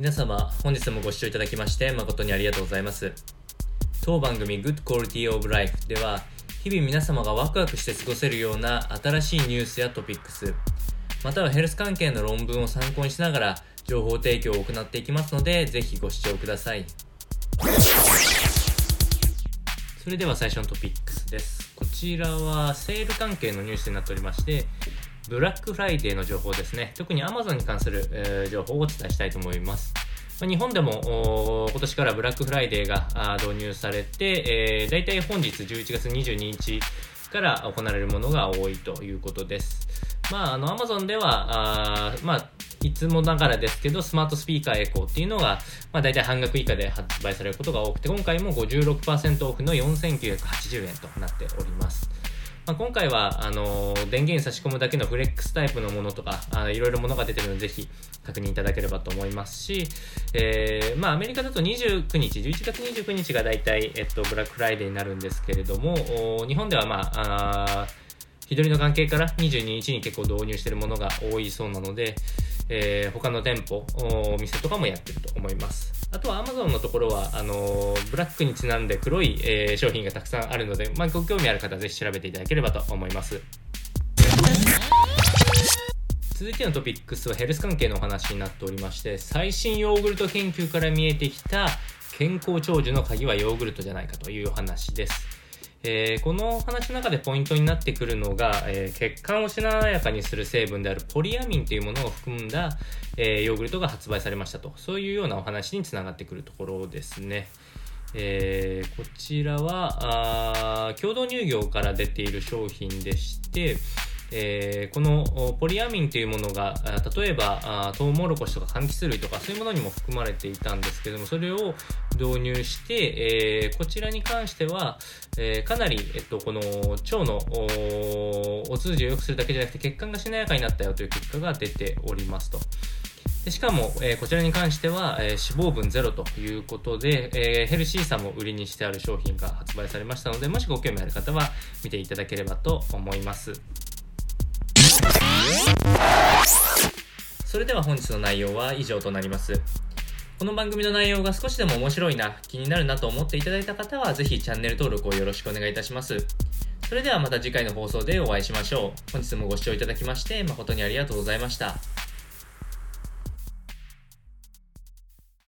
皆様、本日もご視聴いただきまして誠にありがとうございます。当番組 Good Quality of Life では、日々皆様がワクワクして過ごせるような新しいニュースやトピックス、またはヘルス関係の論文を参考にしながら情報提供を行っていきますので、ぜひご視聴ください。それでは最初のトピックスです。こちらはセール関係のニュースになっておりまして、ブラックフライデーの情報ですね。特に Amazon に関する、えー情報をお伝えしたいと思います。日本でも今年からブラックフライデーが導入されて、えー、大体本日11月22日から行われるものが多いということです。まあ、あの、Amazon では、あまあ、いつもながらですけど、スマートスピーカーエコーっていうのが、まあ、大体半額以下で発売されることが多くて、今回も56%オフの4980円となっております。まあ、今回はあの電源差し込むだけのフレックスタイプのものとかいろいろものが出てるのでぜひ確認いただければと思いますし、えーまあ、アメリカだと29日11月29日が大体、えっと、ブラックフライデーになるんですけれども日本ではまあ日取りの関係から22日に結構導入しているものが多いそうなので、えー他の店舗、お店とかもやってると思います。あとは Amazon のところは、あのーブラックにちなんで黒い、えー商品がたくさんあるので、まあ、ご興味ある方はぜひ調べていただければと思います。続いてのトピックスはヘルス関係のお話になっておりまして、最新ヨーグルト研究から見えてきた健康長寿の鍵はヨーグルトじゃないかというお話です。えーこの話の中でポイントになってくるのが、えー血管をしなやかにする成分であるポリアミンというものを含んだ、えーヨーグルトが発売されましたとそういうようなお話につながってくるところですね。えーこちらはあ共同乳業から出ている商品でして、えーこのポリアミンというものが例えばトウモロコシとか柑橘類とかそういうものにも含まれていたんですけどもそれを導入して、えーこちらに関しては、えーかなり、えっと、この腸のおお通じを良くするだけじゃなくて血管がしなやかになったよという結果が出ておりますと。でしかも、えーこちらに関しては、えー脂肪分ゼロということで、えーヘルシーさも売りにしてある商品が発売されましたので、もしご興味ある方は見ていただければと思います。それでは本日の内容は以上となります。この番組の内容が少しでも面白いな、気になるなと思っていただいた方は、ぜひチャンネル登録をよろしくお願いいたします。それではまた次回の放送でお会いしましょう。本日もご視聴いただきまして誠にありがとうございました。